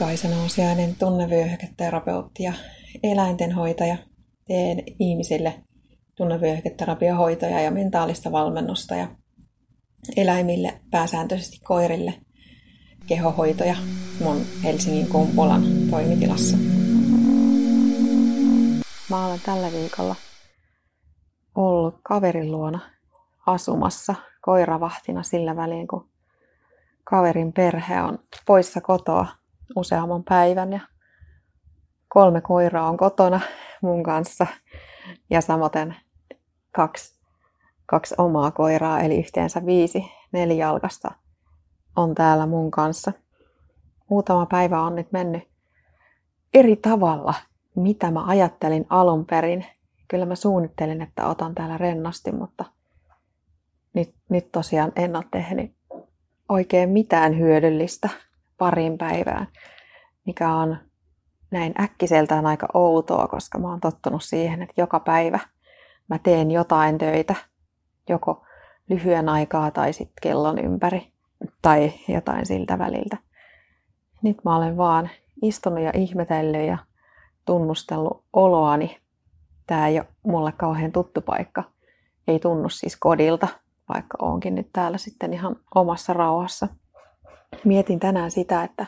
Kaisa Nousiainen, tunnevyöhyketerapeutti ja eläintenhoitaja. Teen ihmisille tunnevyöhyketerapiahoitoja ja mentaalista valmennusta ja eläimille, pääsääntöisesti koirille, kehohoitoja mun Helsingin Kumpulan toimitilassa. Mä olen tällä viikolla ollut kaverin luona asumassa koiravahtina sillä väliin, kun kaverin perhe on poissa kotoa useamman päivän ja kolme koiraa on kotona mun kanssa ja samoin kaksi, kaksi omaa koiraa, eli yhteensä viisi nelijalkasta on täällä mun kanssa. Muutama päivä on nyt mennyt eri tavalla, mitä mä ajattelin alun perin. Kyllä mä suunnittelin, että otan täällä rennosti, mutta nyt, nyt tosiaan en ole tehnyt oikein mitään hyödyllistä parin päivään, mikä on näin äkkiseltään aika outoa, koska mä oon tottunut siihen, että joka päivä mä teen jotain töitä, joko lyhyen aikaa tai sitten kellon ympäri tai jotain siltä väliltä. Nyt mä olen vaan istunut ja ihmetellyt ja tunnustellut oloani. Tää ei ole mulle kauhean tuttu paikka. Ei tunnu siis kodilta, vaikka onkin nyt täällä sitten ihan omassa rauhassa. Mietin tänään sitä, että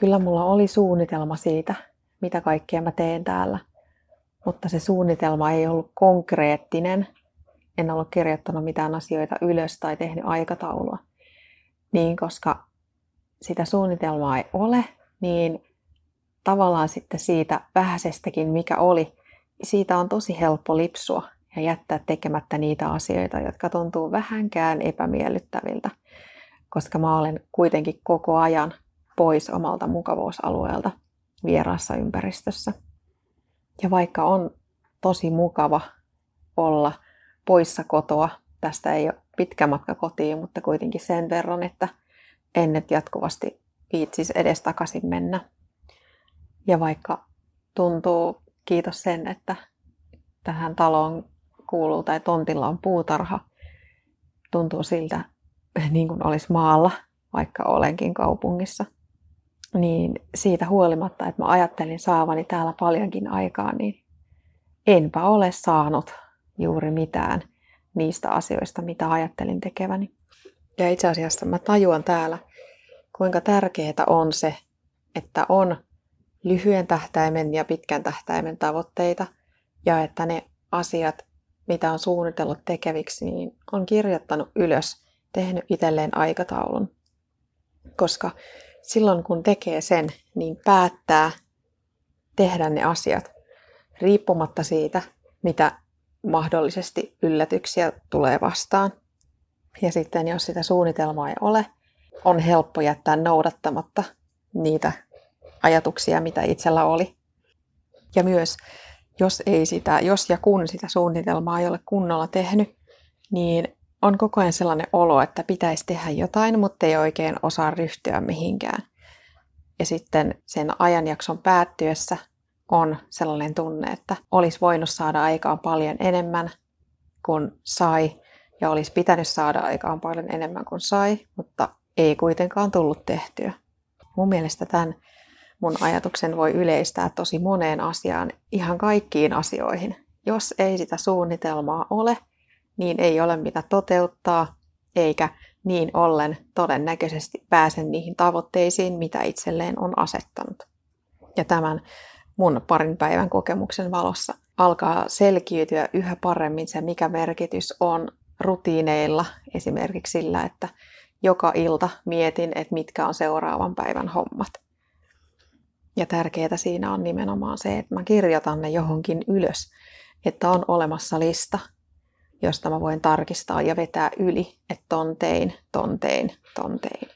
kyllä mulla oli suunnitelma siitä, mitä kaikkea mä teen täällä. Mutta se suunnitelma ei ollut konkreettinen. En ollut kirjoittanut mitään asioita ylös tai tehnyt aikataulua. Niin koska sitä suunnitelmaa ei ole, niin tavallaan sitten siitä vähäisestäkin, mikä oli, siitä on tosi helppo lipsua ja jättää tekemättä niitä asioita, jotka tuntuu vähänkään epämiellyttäviltä, koska mä olen kuitenkin koko ajan pois omalta mukavuusalueelta vieraassa ympäristössä. Ja vaikka on tosi mukava olla poissa kotoa, tästä ei ole pitkä matka kotiin, mutta kuitenkin sen verran, että en nyt jatkuvasti viitsis edes takaisin mennä. Ja vaikka tuntuu, kiitos sen, että tähän taloon kuuluu tai tontilla on puutarha, tuntuu siltä niin kuin olisi maalla, vaikka olenkin kaupungissa. Niin siitä huolimatta, että mä ajattelin saavani täällä paljonkin aikaa, niin enpä ole saanut juuri mitään niistä asioista, mitä ajattelin tekeväni. Ja itse asiassa mä tajuan täällä, kuinka tärkeää on se, että on lyhyen tähtäimen ja pitkän tähtäimen tavoitteita ja että ne asiat mitä on suunnitellut tekeviksi, niin on kirjoittanut ylös, tehnyt itselleen aikataulun. Koska silloin kun tekee sen, niin päättää tehdä ne asiat riippumatta siitä, mitä mahdollisesti yllätyksiä tulee vastaan. Ja sitten jos sitä suunnitelmaa ei ole, on helppo jättää noudattamatta niitä ajatuksia, mitä itsellä oli. Ja myös jos, ei sitä, jos ja kun sitä suunnitelmaa ei ole kunnolla tehnyt, niin on koko ajan sellainen olo, että pitäisi tehdä jotain, mutta ei oikein osaa ryhtyä mihinkään. Ja sitten sen ajanjakson päättyessä on sellainen tunne, että olisi voinut saada aikaan paljon enemmän kuin sai, ja olisi pitänyt saada aikaan paljon enemmän kuin sai, mutta ei kuitenkaan tullut tehtyä. Mun mielestä tämän mun ajatuksen voi yleistää tosi moneen asiaan, ihan kaikkiin asioihin. Jos ei sitä suunnitelmaa ole, niin ei ole mitä toteuttaa, eikä niin ollen todennäköisesti pääse niihin tavoitteisiin, mitä itselleen on asettanut. Ja tämän mun parin päivän kokemuksen valossa alkaa selkiytyä yhä paremmin se, mikä merkitys on rutiineilla, esimerkiksi sillä, että joka ilta mietin, että mitkä on seuraavan päivän hommat. Ja tärkeää siinä on nimenomaan se, että mä kirjoitan ne johonkin ylös, että on olemassa lista, josta mä voin tarkistaa ja vetää yli, että tontein, tontein, tontein.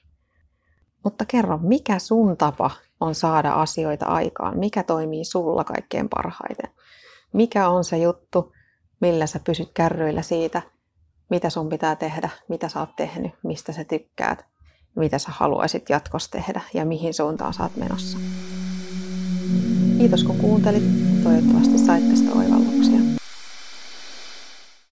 Mutta kerro, mikä sun tapa on saada asioita aikaan? Mikä toimii sulla kaikkein parhaiten? Mikä on se juttu, millä sä pysyt kärryillä siitä, mitä sun pitää tehdä, mitä sä oot tehnyt, mistä sä tykkäät, mitä sä haluaisit jatkossa tehdä ja mihin suuntaan sä oot menossa. Kiitos kun kuuntelit. Toivottavasti sait tästä oivalluksia.